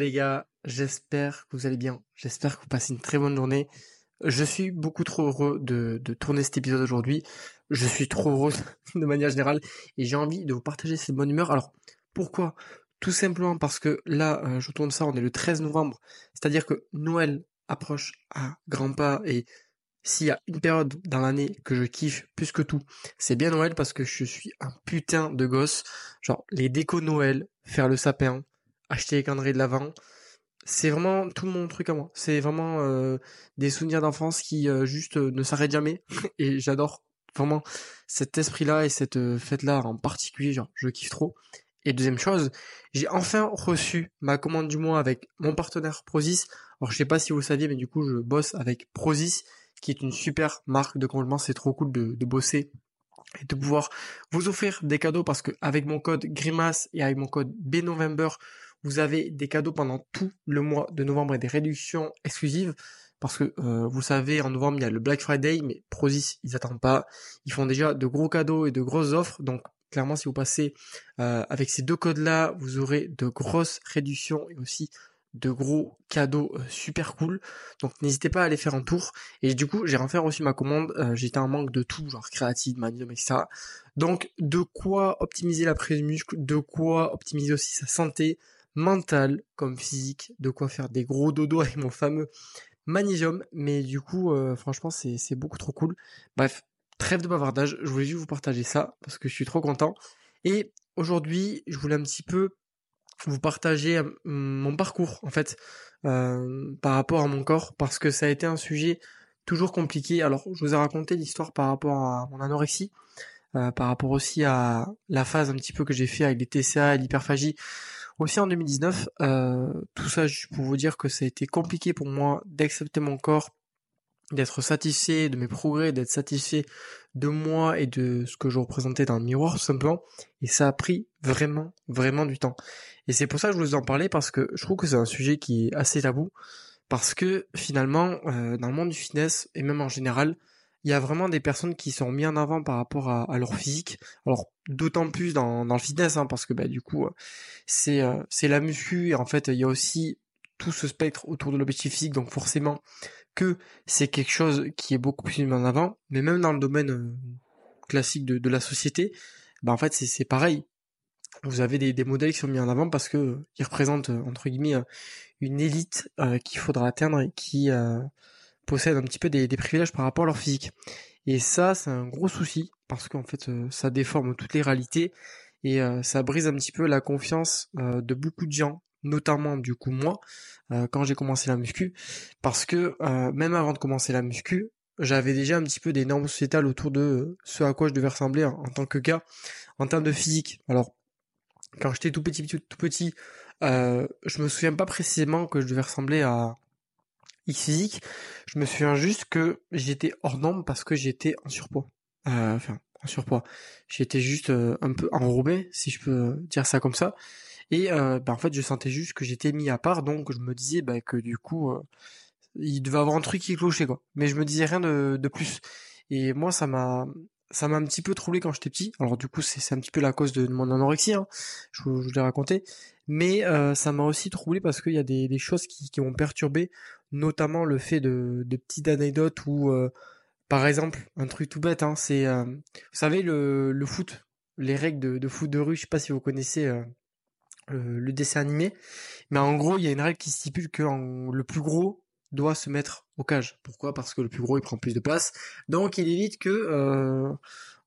les gars, j'espère que vous allez bien, j'espère que vous passez une très bonne journée. Je suis beaucoup trop heureux de, tourner cet épisode aujourd'hui. Je suis trop heureux de manière générale et j'ai envie de vous partager cette bonne humeur. Alors, pourquoi? Tout simplement parce que là, euh, je tourne ça, on est le 13 novembre, c'est-à-dire que Noël approche à grands pas et s'il y a une période dans l'année que je kiffe plus que tout, c'est bien Noël parce que je suis un putain de gosse. Genre, les décos Noël, faire le sapin, acheter les calendriers de l'avant, c'est vraiment tout mon truc à moi. C'est vraiment euh, des souvenirs d'enfance qui euh, juste euh, ne s'arrêtent jamais. et j'adore vraiment cet esprit-là et cette fête-là en particulier. Genre, je kiffe trop. Et deuxième chose, j'ai enfin reçu ma commande du mois avec mon partenaire Prozis. Alors je sais pas si vous saviez, mais du coup je bosse avec Prozis qui est une super marque de congelement. C'est trop cool de, de bosser et de pouvoir vous offrir des cadeaux parce que avec mon code Grimace et avec mon code BNovember, vous avez des cadeaux pendant tout le mois de novembre et des réductions exclusives. Parce que euh, vous savez, en novembre, il y a le Black Friday, mais Prozis, ils attendent pas. Ils font déjà de gros cadeaux et de grosses offres. Donc clairement, si vous passez euh, avec ces deux codes-là, vous aurez de grosses réductions et aussi de gros cadeaux euh, super cool. Donc n'hésitez pas à aller faire un tour. Et du coup, j'ai refait aussi ma commande. Euh, j'étais en manque de tout, genre créatine, magnésium, etc. Donc de quoi optimiser la prise de muscle, de quoi optimiser aussi sa santé mentale comme physique, de quoi faire des gros dodos avec mon fameux magnésium. Mais du coup, euh, franchement, c'est beaucoup trop cool. Bref, trêve de bavardage. Je voulais juste vous partager ça parce que je suis trop content. Et aujourd'hui, je voulais un petit peu vous partager euh, mon parcours en fait euh, par rapport à mon corps parce que ça a été un sujet toujours compliqué. Alors je vous ai raconté l'histoire par rapport à mon anorexie, par rapport aussi à la phase un petit peu que j'ai fait avec les TCA et l'hyperphagie aussi en 2019. tout ça juste pour vous dire que ça a été compliqué pour moi d'accepter mon corps d'être satisfait de mes progrès, d'être satisfait de moi et de ce que je représentais dans le miroir tout simplement. Et ça a pris vraiment, vraiment du temps. Et c'est pour ça que je vous en parlais parce que je trouve que c'est un sujet qui est assez tabou. Parce que finalement, euh, dans le monde du fitness et même en général, il y a vraiment des personnes qui sont mises en avant par rapport à, leur physique. Alors d'autant plus dans, le fitness, hein, parce que bah, du coup, c'est euh, c'est la muscu et en fait il y a aussi tout ce spectre autour de l'objectif physique, donc forcément que c'est quelque chose qui est beaucoup plus mis en avant, mais même dans le domaine euh, classique de, la société, bah en fait c'est pareil. Vous avez des, des, modèles qui sont mis en avant parce que ils représentent euh, entre guillemets euh, une élite qu'il faudra atteindre et qui possède un petit peu des, privilèges par rapport à leur physique. Et ça, c'est un gros souci parce qu'en fait, ça déforme toutes les réalités et ça brise un petit peu la confiance de beaucoup de gens notamment du coup moi, euh, quand j'ai commencé la muscu, parce que euh, même avant de commencer la muscu, j'avais déjà un petit peu des normes sociétales autour de ce à quoi je devais ressembler en, tant que gars, en termes de physique. Alors, quand j'étais tout petit, tout, petit, euh, je me souviens pas précisément que je devais ressembler à Physique. Je me souviens juste que j'étais hors norme parce que j'étais en surpoids. Euh, enfin, en surpoids. J'étais juste un peu enrobé, si je peux dire ça comme ça. Et euh, bah, en fait, je sentais juste que j'étais mis à part, donc je me disais bah, que du coup, euh, il devait avoir un truc qui clochait quoi. Mais je me disais rien de, de plus. Et moi, ça m'a ça m'a un petit peu troublé quand j'étais petit. Alors du coup, c'est un petit peu la cause de mon anorexie, hein. je, vous l'ai raconté. Mais euh, ça m'a aussi troublé parce qu'il y a des, des choses qui, qui m'ont perturbé, notamment le fait de, de petites anecdotes où, euh, par exemple, un truc tout bête, hein, c'est, euh, vous savez, le, le foot, les règles de, de foot de rue, je sais pas si vous connaissez euh, le dessin animé. Mais en gros, il y a une règle qui stipule que le plus gros doit se mettre au cage. Pourquoi? Parce que le plus gros il prend plus de place. Donc il évite que euh,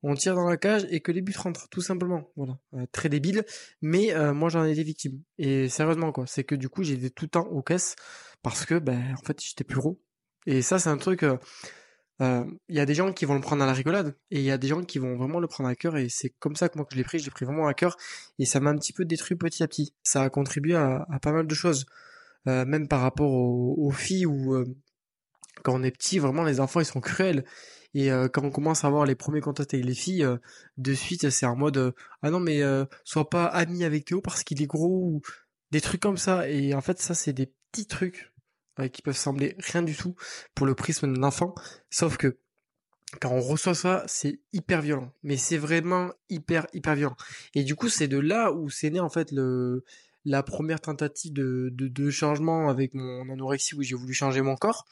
on tire dans la cage et que les buts rentrent tout simplement. Voilà, euh, très débile. Mais moi j'en ai été victime. Et sérieusement quoi, c'est que du coup j'étais tout le temps aux caisses parce que ben en fait j'étais plus gros. Et ça c'est un truc euh, il y a des gens qui vont le prendre à la rigolade et il y a des gens qui vont vraiment le prendre à cœur et c'est comme ça que moi que je l'ai pris, je l'ai pris vraiment à cœur et ça m'a un petit peu détruit petit à petit. Ça a contribué à, pas mal de choses, euh, même par rapport aux, filles où euh, quand on est petit, vraiment les enfants ils sont cruels et quand on commence à avoir les premiers contacts avec les filles, de suite c'est en mode ah non mais sois pas ami avec Théo parce qu'il est gros ou des trucs comme ça et en fait ça c'est des petits trucs qui peuvent sembler rien du tout pour le prisme d'un enfant, sauf que quand on reçoit ça, c'est hyper violent. Mais c'est vraiment hyper, hyper violent. Et du coup, c'est de là où c'est né, en fait, le, la première tentative de, de, changement avec mon anorexie où j'ai voulu changer mon corps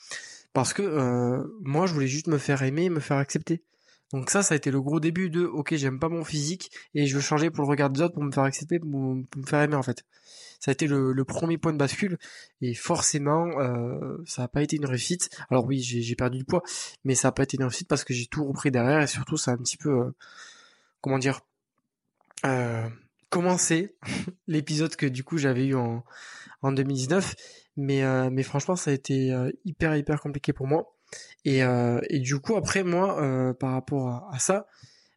parce que euh, moi je voulais juste me faire aimer, me faire accepter. Donc ça, ça a été le gros début de ok, j'aime pas mon physique et je veux changer pour le regard des autres pour me faire accepter, pour, me faire aimer en fait. Ça a été le, premier point de bascule et forcément, euh, ça n'a pas été une réussite. Alors oui, j'ai perdu du poids, mais ça n'a pas été une réussite parce que j'ai tout repris derrière et surtout, ça a un petit peu, euh, comment dire, commencé l'épisode que du coup j'avais eu en, en 2019. Mais, euh, mais franchement, ça a été hyper hyper compliqué pour moi. Et, euh, et du coup, après, moi, euh, par rapport à, ça,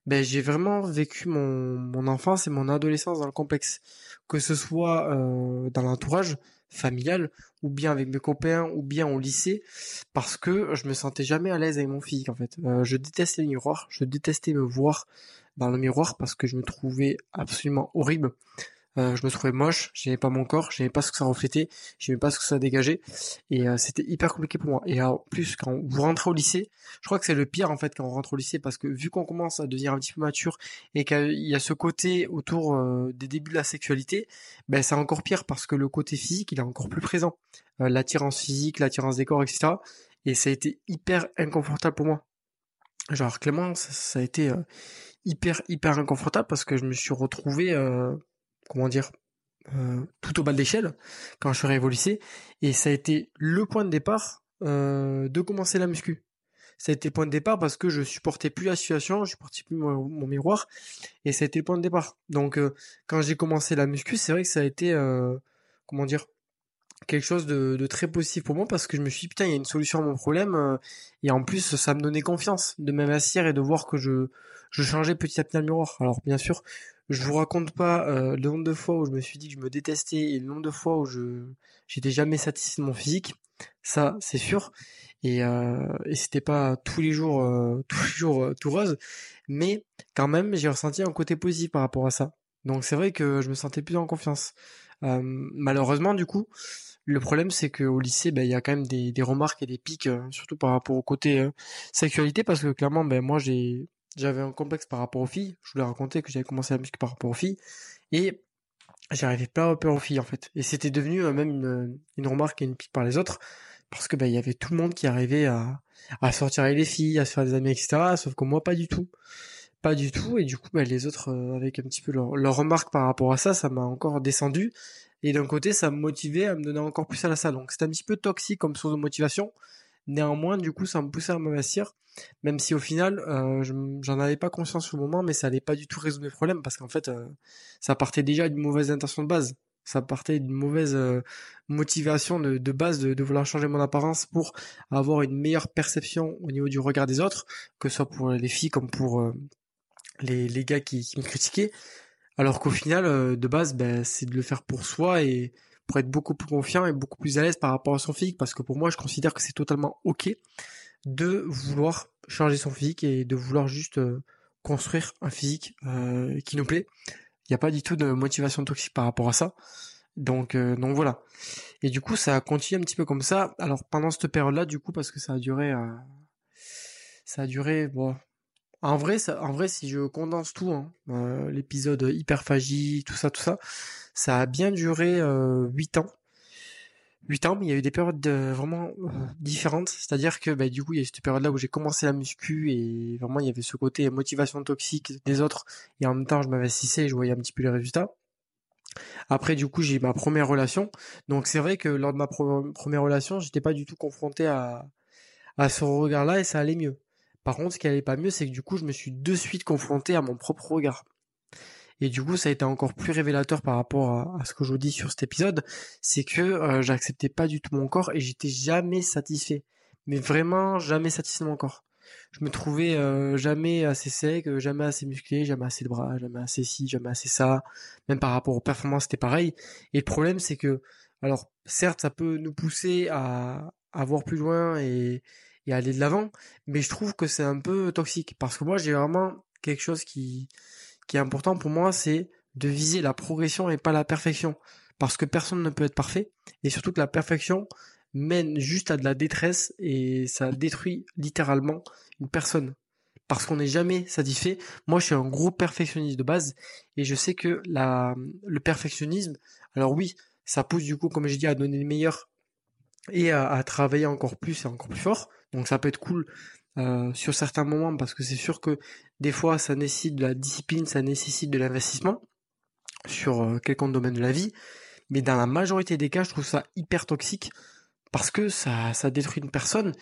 ben, j'ai vraiment vécu mon, enfance et mon adolescence dans le complexe. Que ce soit euh, dans l'entourage familial, ou bien avec mes copains, ou bien au lycée, parce que je me sentais jamais à l'aise avec mon physique, en fait. Euh, je détestais les miroirs, je détestais me voir dans le miroir parce que je me trouvais absolument horrible. Euh, je me trouvais moche, j'aimais pas mon corps, j'aimais pas ce que ça reflétait, j'aimais pas ce que ça dégageait, et euh, c'était hyper compliqué pour moi. Et en plus, quand vous rentrez au lycée, je crois que c'est le pire en fait quand on rentre au lycée, parce que vu qu'on commence à devenir un petit peu mature et qu'il y a ce côté autour euh, des débuts de la sexualité, ben c'est encore pire parce que le côté physique il est encore plus présent, l'attirance physique, l'attirance des corps, etc. Et ça a été hyper inconfortable pour moi. Genre clairement, ça, ça a été hyper hyper inconfortable parce que je me suis retrouvé comment dire, euh, tout au bas de l'échelle quand je suis. Et ça a été le point de départ euh, de commencer la muscu. Ça a été le point de départ parce que je supportais plus la situation, je supportais plus mon, miroir, et ça a été le point de départ. Donc euh, quand j'ai commencé la muscu, c'est vrai que ça a été, comment dire, quelque chose de, de, très positif pour moi parce que je me suis dit putain il y a une solution à mon problème et en plus ça me donnait confiance de m'investir et de voir que je je changeais petit à petit le miroir. Alors bien sûr je vous raconte pas euh, le nombre de fois où je me suis dit que je me détestais et le nombre de fois où je j'étais jamais satisfait de mon physique. Ça, c'est sûr. Et, euh, et c'était pas tous les jours, euh, tous les jours euh, tout rose, mais quand même, j'ai ressenti un côté positif par rapport à ça. Donc c'est vrai que je me sentais plus en confiance. Euh, malheureusement, du coup, le problème c'est qu'au lycée, ben il y a quand même des, des remarques et des pics, surtout par rapport au côté sexualité, parce que clairement, ben moi j'ai j'avais un complexe par rapport aux filles. Je voulais raconter que j'avais commencé la musique par rapport aux filles. Et j'arrivais pas à peur aux filles, en fait. Et c'était devenu euh, même une, une remarque et une pique par les autres. Parce que, bah, il y avait tout le monde qui arrivait à, à sortir avec les filles, à se faire des amis, etc. Sauf que moi, pas du tout. Pas du tout. Et du coup, bah, les autres, euh, avec un petit peu leur, leur remarque par rapport à ça, ça m'a encore descendu. Et d'un côté, ça me motivait à me donner encore plus à la salle. Donc, c'était un petit peu toxique comme source de motivation. Néanmoins, du coup, ça me poussait à m'investir, même si au final, euh, j'en avais pas conscience au moment, mais ça allait pas du tout résoudre mes problèmes parce qu'en fait, euh, ça partait déjà d'une mauvaise intention de base. Ça partait d'une mauvaise euh, motivation de, base de, vouloir changer mon apparence pour avoir une meilleure perception au niveau du regard des autres, que ce soit pour les filles comme pour les, les gars qui me critiquaient. Alors qu'au final, de base, ben, c'est de le faire pour soi et pour être beaucoup plus confiant et beaucoup plus à l'aise par rapport à son physique parce que pour moi je considère que c'est totalement ok de vouloir changer son physique et de vouloir juste euh, construire un physique euh, qui nous plaît. Il n'y a pas du tout de motivation toxique par rapport à ça. Donc euh, donc voilà. Et du coup ça a continué un petit peu comme ça. Alors pendant cette période-là du coup parce que ça a duré ça a duré bon en vrai ça en vrai si je condense tout hein, l'épisode hyperphagie tout ça tout ça ça a bien duré euh, 8 ans. 8 ans, mais il y a eu des périodes vraiment euh, différentes. C'est-à-dire que bah, du coup, il y a eu cette période-là où j'ai commencé la muscu et vraiment il y avait ce côté motivation toxique des autres et en même temps je m'investissais et je voyais un petit peu les résultats. Après, du coup, j'ai ma première relation. Donc c'est vrai que lors de ma première relation, j'étais pas du tout confronté à, à ce regard-là et ça allait mieux. Par contre, ce qui allait pas mieux, c'est que du coup, je me suis de suite confronté à mon propre regard. Et du coup, ça a été encore plus révélateur par rapport à, ce que je vous dis sur cet épisode, c'est que euh, j'acceptais pas du tout mon corps et j'étais jamais satisfait. Mais vraiment jamais satisfait de mon corps. Je me trouvais euh, jamais assez sec, euh, jamais assez musclé, jamais assez de bras, jamais assez ci, jamais assez ça. Même par rapport aux performances, c'était pareil. Et le problème, c'est que, alors, certes, ça peut nous pousser à, à voir plus loin et, et aller de l'avant, mais je trouve que c'est un peu toxique parce que moi, j'ai vraiment quelque chose qui qui est important pour moi, c'est de viser la progression et pas la perfection. Parce que personne ne peut être parfait. Et surtout que la perfection mène juste à de la détresse et ça détruit littéralement une personne. Parce qu'on n'est jamais satisfait. Moi, je suis un gros perfectionniste de base et je sais que la, le perfectionnisme Alors oui, ça pousse du coup, comme j'ai dit, à donner le meilleur et à, travailler encore plus et encore plus fort. Donc ça peut être cool euh, sur certains moments parce que c'est sûr que des fois ça nécessite de la discipline, ça nécessite de l'investissement sur euh, quelconque domaine de la vie. Mais dans la majorité des cas, je trouve ça hyper toxique parce que ça, détruit une personne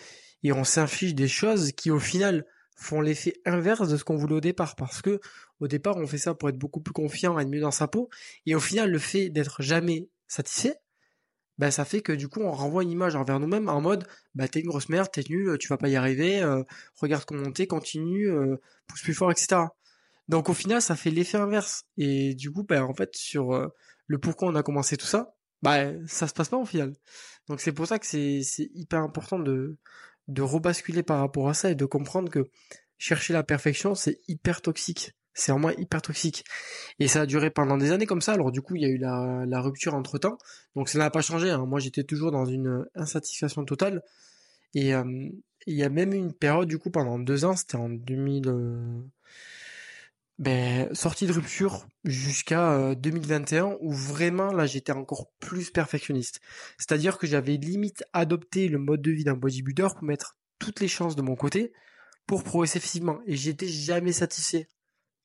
et on s'inflige des choses qui au final font l'effet inverse de ce qu'on voulait au départ parce que au départ on fait ça pour être beaucoup plus confiant, être mieux dans sa peau et au final le fait d'être jamais satisfait bah ça fait que du coup on renvoie une image envers nous-mêmes en mode bah t'es une grosse merde, t'es nul, tu vas pas y arriver, euh, regarde comment t'es, continue, euh, pousse plus fort, etc. Donc au final ça fait l'effet inverse et du coup bah en fait sur euh, le pourquoi on a commencé tout ça, bah ça se passe pas au final. Donc c'est pour ça que c'est c'est hyper important de de rebasculer par rapport à ça et de comprendre que chercher la perfection c'est hyper toxique. C'est vraiment hyper toxique. Et ça a duré pendant des années comme ça. Alors du coup, il y a eu la, rupture entre temps. Donc ça n'a pas changé. Hein. Moi, j'étais toujours dans une insatisfaction totale. Et euh, il y a même eu une période, du coup, pendant deux ans, c'était en 2000... Euh, ben, sortie de rupture jusqu'à 2021 euh, où vraiment là j'étais encore plus perfectionniste. C'est-à-dire que j'avais limite adopté le mode de vie d'un bodybuilder pour mettre toutes les chances de mon côté pour progresser physiquement et j'étais jamais satisfait.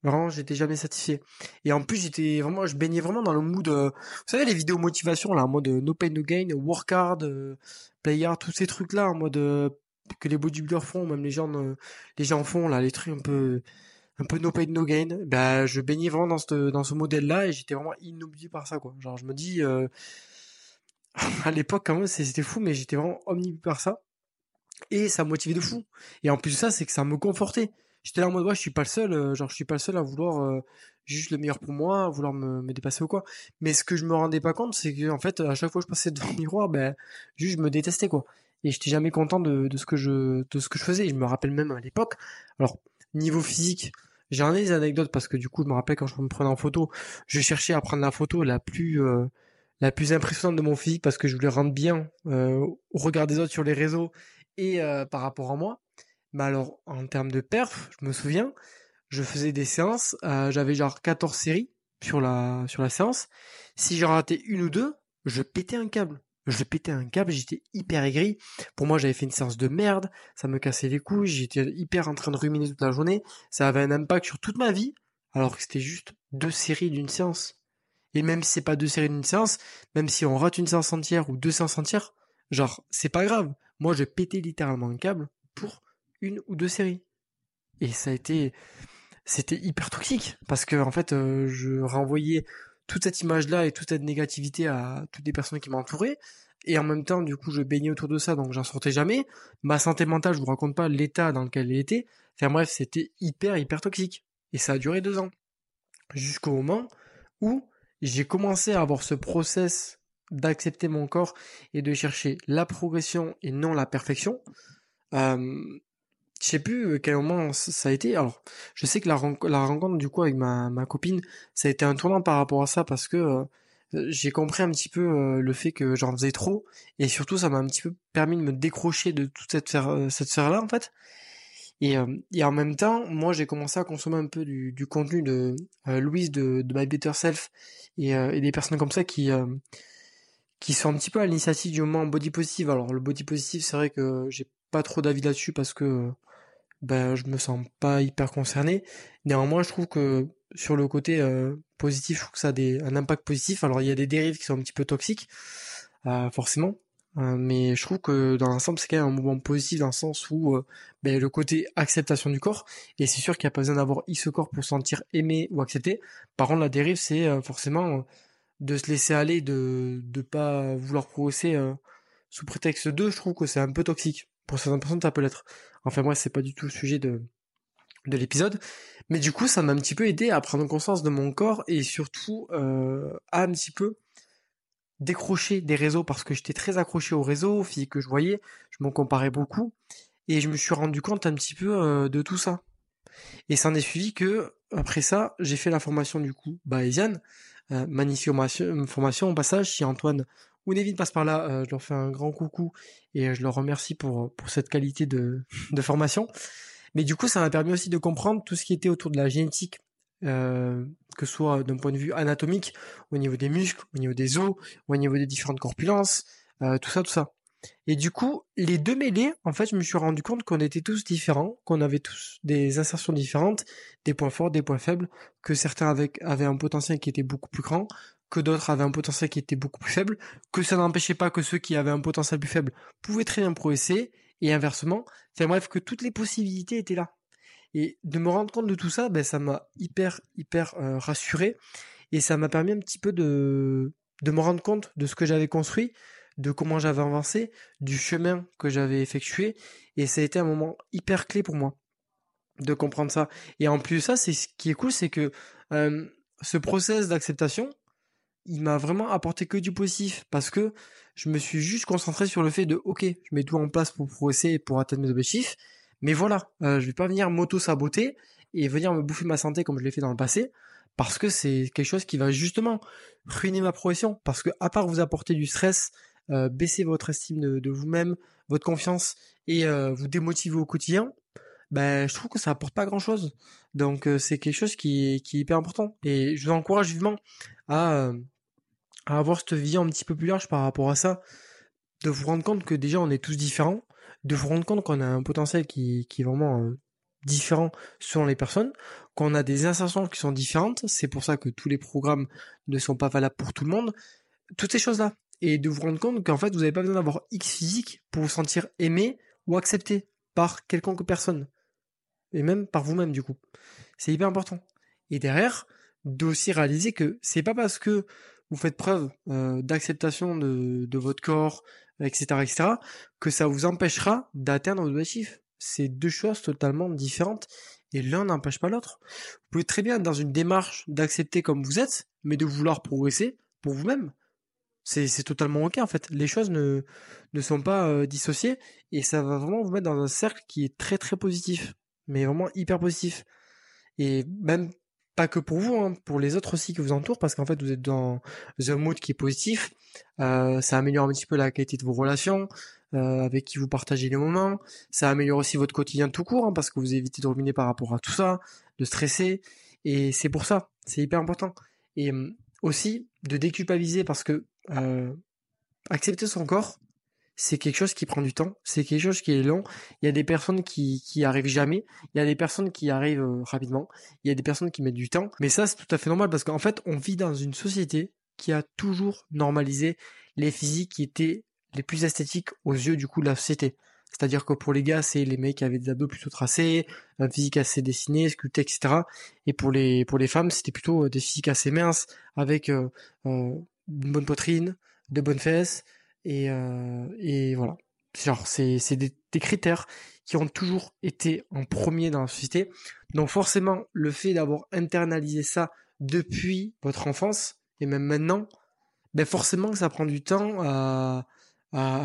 Vraiment, j'étais jamais satisfait. Et en plus, j'étais vraiment, je baignais vraiment dans le mood, euh, vous savez, les vidéos motivation, là, en mode euh, no pain, no gain, work hard, euh, play hard, tous ces trucs-là, en mode que les bodybuilders font, même les gens, les gens font, là, les trucs un peu, un peu no pain, no gain. Bah, je baignais vraiment dans ce, dans ce modèle-là et j'étais vraiment inoublié par ça, quoi. Genre, je me dis, à l'époque, quand même, c'était fou, mais j'étais vraiment omnibulé par ça. Et ça me motivait de fou. Et en plus de ça, c'est que ça me confortait j'étais là en mode ouais je suis pas le seul euh, genre je suis pas le seul à vouloir euh, juste le meilleur pour moi à vouloir me, me, dépasser ou quoi. Mais ce que je me rendais pas compte c'est que en fait à chaque fois que je passais devant le miroir ben juste je me détestais quoi. Et j'étais jamais content de, de ce que je de ce que je faisais. Je me rappelle même à l'époque. Alors niveau physique j'en ai des anecdotes parce que du coup je me rappelle quand je me prenais en photo je cherchais à prendre la photo la plus euh, la plus impressionnante de mon physique parce que je voulais rendre bien au regard des autres sur les réseaux et par rapport à moi mais alors, en termes de perf, je me souviens, je faisais des séances, euh, j'avais genre 14 séries sur la, sur la séance. Si j'en ratais une ou deux, je pétais un câble. Je pétais un câble, j'étais hyper aigri. Pour moi, j'avais fait une séance de merde, ça me cassait les couilles, j'étais hyper en train de ruminer toute la journée. Ça avait un impact sur toute ma vie, alors que c'était juste deux séries d'une séance. Et même si c'est pas deux séries d'une séance, même si on rate une séance entière ou deux séances entières, genre, c'est pas grave. Moi, je pétais littéralement un câble pour une ou deux séries. Et ça a été, c'était hyper toxique parce que en fait, euh, je renvoyais toute cette image-là et toute cette négativité à toutes les personnes qui m'entouraient. Et en même temps, du coup, je baignais autour de ça, donc j'en sortais jamais. Ma santé mentale, je vous raconte pas l'état dans lequel elle était. Enfin bref, c'était hyper, hyper toxique. Et ça a duré deux ans. Jusqu'au moment où j'ai commencé à avoir ce process d'accepter mon corps et de chercher la progression et non la perfection. Euh, je sais plus euh, quel moment ça a été. Alors, je sais que la, rencontre du coup avec ma, ma copine, ça a été un tournant par rapport à ça parce que euh, j'ai compris un petit peu euh, le fait que j'en faisais trop et surtout ça m'a un petit peu permis de me décrocher de toute cette sphère, cette sphère là en fait. Et, et en même temps, moi j'ai commencé à consommer un peu du, du contenu de Louise de, de My Better Self et, et des personnes comme ça qui qui sont un petit peu à l'initiative du moment body positive. Alors le body positive, c'est vrai que j'ai pas trop d'avis là-dessus parce que ben je me sens pas hyper concerné. Néanmoins, je trouve que sur le côté euh, positif, je trouve que ça a un impact positif. Alors il y a des dérives qui sont un petit peu toxiques, euh, forcément, euh, mais je trouve que dans l'ensemble, c'est quand même un mouvement positif dans le sens où ben, le côté acceptation du corps, et c'est sûr qu'il n'y a pas besoin d'avoir ce corps pour se sentir aimé ou accepté. Par contre, la dérive, c'est forcément de se laisser aller, de ne pas vouloir progresser sous prétexte de, je trouve que c'est un peu toxique. Pour certaines personnes, ça peut l'être. Enfin, moi, c'est pas du tout le sujet de, de l'épisode. Mais du coup, ça m'a un petit peu aidé à prendre conscience de mon corps et surtout euh, à un petit peu décrocher des réseaux parce que j'étais très accroché aux réseaux, aux filles que je voyais, je m'en comparais beaucoup et je me suis rendu compte un petit peu euh, de tout ça. Et ça en est suivi que après ça, j'ai fait la formation du coup bayésienne, euh, magnifique formation, formation au passage si Antoine ou Nevin passe par là, euh, je leur fais un grand coucou et euh, je leur remercie pour, pour cette qualité de, formation. Mais du coup, ça m'a permis aussi de comprendre tout ce qui était autour de la génétique euh, que ce soit d'un point de vue anatomique, au niveau des muscles, au niveau des os, au niveau des différentes corpulences, euh, tout ça, tout ça. Et du coup, les deux mêlés, en fait, je me suis rendu compte qu'on était tous différents, qu'on avait tous des insertions différentes, des points forts, des points faibles, que certains avaient un potentiel qui était beaucoup plus grand, que d'autres avaient un potentiel qui était beaucoup plus faible, que ça n'empêchait pas que ceux qui avaient un potentiel plus faible pouvaient très bien progresser, et inversement, enfin bref, que toutes les possibilités étaient là. Et de me rendre compte de tout ça, ben, ça m'a hyper, hyper euh, rassuré, et ça m'a permis un petit peu de, de me rendre compte de ce que j'avais construit, de comment j'avais avancé, du chemin que j'avais effectué, et ça a été un moment hyper clé pour moi de comprendre ça. Et en plus ça, c'est ce qui est cool, c'est que euh, ce process d'acceptation, il m'a vraiment apporté que du positif parce que je me suis juste concentré sur le fait de ok, je mets tout en place pour progresser et pour atteindre mes objectifs, mais voilà, euh, je vais pas venir m'auto saboter et venir me bouffer ma santé comme je l'ai fait dans le passé parce que c'est quelque chose qui va justement ruiner ma progression parce que à part vous apporter du stress, euh, baisser votre estime de, vous-même, votre confiance et euh, vous démotiver au quotidien, ben je trouve que ça apporte pas grand chose. Donc euh, c'est quelque chose qui, qui est hyper important et je vous encourage vivement à à avoir cette vision un petit peu plus large par rapport à ça, de vous rendre compte que déjà on est tous différents, de vous rendre compte qu'on a un potentiel qui, qui est vraiment euh, différent selon les personnes, qu'on a des insertions qui sont différentes, c'est pour ça que tous les programmes ne sont pas valables pour tout le monde, toutes ces choses-là. Et de vous rendre compte qu'en fait vous n'avez pas besoin d'avoir X physique pour vous sentir aimé ou accepté par quelconque personne. Et même par vous-même du coup. C'est hyper important. Et derrière, d'aussi réaliser que c'est pas parce que vous faites preuve euh, d'acceptation de, votre corps, etc., etc., que ça vous empêchera d'atteindre vos objectifs. C'est deux choses totalement différentes et l'un n'empêche pas l'autre. Vous pouvez très bien être dans une démarche d'accepter comme vous êtes, mais de vouloir progresser pour vous-même. C'est, c'est totalement ok en fait. Les choses ne, ne sont pas euh, dissociées et ça va vraiment vous mettre dans un cercle qui est très très positif, mais vraiment hyper positif. Et même pas que pour vous, hein, pour les autres aussi qui vous entourent, parce qu'en fait vous êtes dans un mood qui est positif, euh, ça améliore un petit peu la qualité de vos relations, euh, avec qui vous partagez les moments, ça améliore aussi votre quotidien tout court, hein, parce que vous évitez de ruminer par rapport à tout ça, de stresser, et c'est pour ça, c'est hyper important. Et euh, aussi de déculpabiliser, parce que accepter son corps, c'est quelque chose qui prend du temps, c'est quelque chose qui est long. Il y a des personnes qui, qui arrivent jamais, il y a des personnes qui arrivent euh, rapidement, il y a des personnes qui mettent du temps. Mais ça, c'est tout à fait normal parce qu'en fait, on vit dans une société qui a toujours normalisé les physiques qui étaient les plus esthétiques aux yeux du coup de la société. C'est-à-dire que pour les gars, c'est les mecs qui avaient des abdos plutôt tracés, un physique assez dessiné, sculpté, etc. Et pour les pour les femmes, c'était plutôt euh, des physiques assez minces, avec euh, une bonne poitrine, de bonnes fesses, et, euh, et voilà. C'est, des, critères qui ont toujours été en premier dans la société. Donc forcément, le fait d'avoir internalisé ça depuis votre enfance, et même maintenant, ben forcément que ça prend du temps à,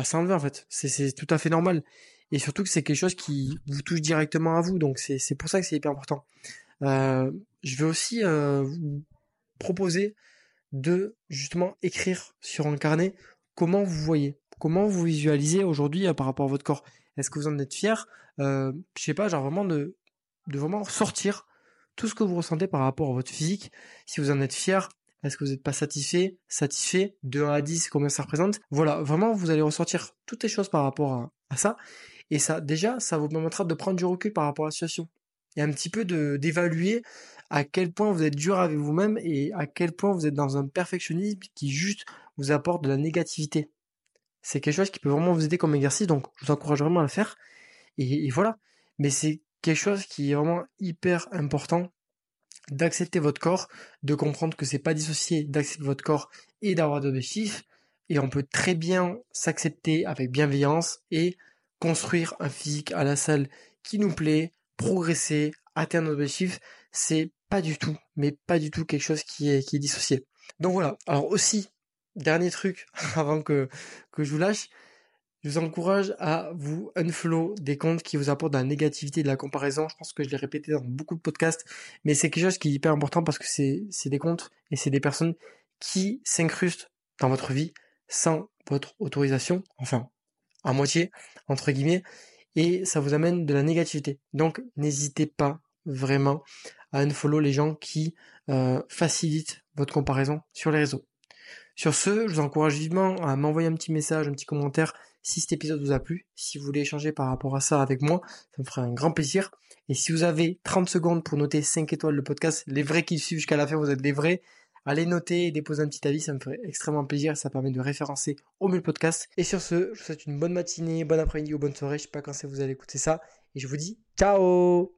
s'enlever en fait. C'est, tout à fait normal. Et surtout que c'est quelque chose qui vous touche directement à vous. Donc c'est, c'est pour ça que c'est hyper important. Euh, je vais aussi euh, vous proposer de justement écrire sur un carnet comment vous voyez, comment vous visualisez aujourd'hui euh, par rapport à votre corps? Est-ce que vous en êtes fier? Euh, Je sais pas, genre vraiment de, de vraiment sortir tout ce que vous ressentez par rapport à votre physique. Si vous en êtes fier, est-ce que vous n'êtes pas satisfait Satisfait? De 1 à 10, combien ça représente? Voilà, vraiment, vous allez ressortir toutes les choses par rapport à, à, ça. Et ça, déjà, ça vous permettra de prendre du recul par rapport à la situation. Et un petit peu d'évaluer à quel point vous êtes dur avec vous-même et à quel point vous êtes dans un perfectionnisme qui juste vous apporte de la négativité. C'est quelque chose qui peut vraiment vous aider comme exercice, donc je vous encourage vraiment à le faire. Et, voilà. Mais c'est quelque chose qui est vraiment hyper important d'accepter votre corps, de comprendre que c'est pas dissocié d'accepter votre corps et d'avoir d'objectifs. Et on peut très bien s'accepter avec bienveillance et construire un physique à la salle qui nous plaît, progresser, atteindre nos objectifs. C'est pas du tout, mais pas du tout quelque chose qui est, qui est dissocié. Donc voilà. Alors aussi, dernier truc avant que, que je vous lâche, je vous encourage à vous unfollow des comptes qui vous apportent de la négativité, de la comparaison. Je pense que je l'ai répété dans beaucoup de podcasts, mais c'est quelque chose qui est hyper important parce que c'est, c'est des comptes et c'est des personnes qui s'incrustent dans votre vie sans votre autorisation, enfin, à moitié, entre guillemets, et ça vous amène de la négativité. Donc, n'hésitez pas vraiment à unfollow les gens qui euh, facilitent votre comparaison sur les réseaux. Sur ce, je vous encourage vivement à m'envoyer un petit message, un petit commentaire si cet épisode vous a plu. Si vous voulez échanger par rapport à ça avec moi, ça me ferait un grand plaisir. Et si vous avez 30 secondes pour noter 5 étoiles le podcast, les vrais qui suivent jusqu'à la fin, vous êtes les vrais. Allez noter et déposer un petit avis, ça me ferait extrêmement plaisir. Ça permet de référencer au mieux le podcast. Et sur ce, je vous souhaite une bonne matinée, bonne après-midi ou bonne soirée. Je sais pas quand c'est vous allez écouter ça. Et je vous dis ciao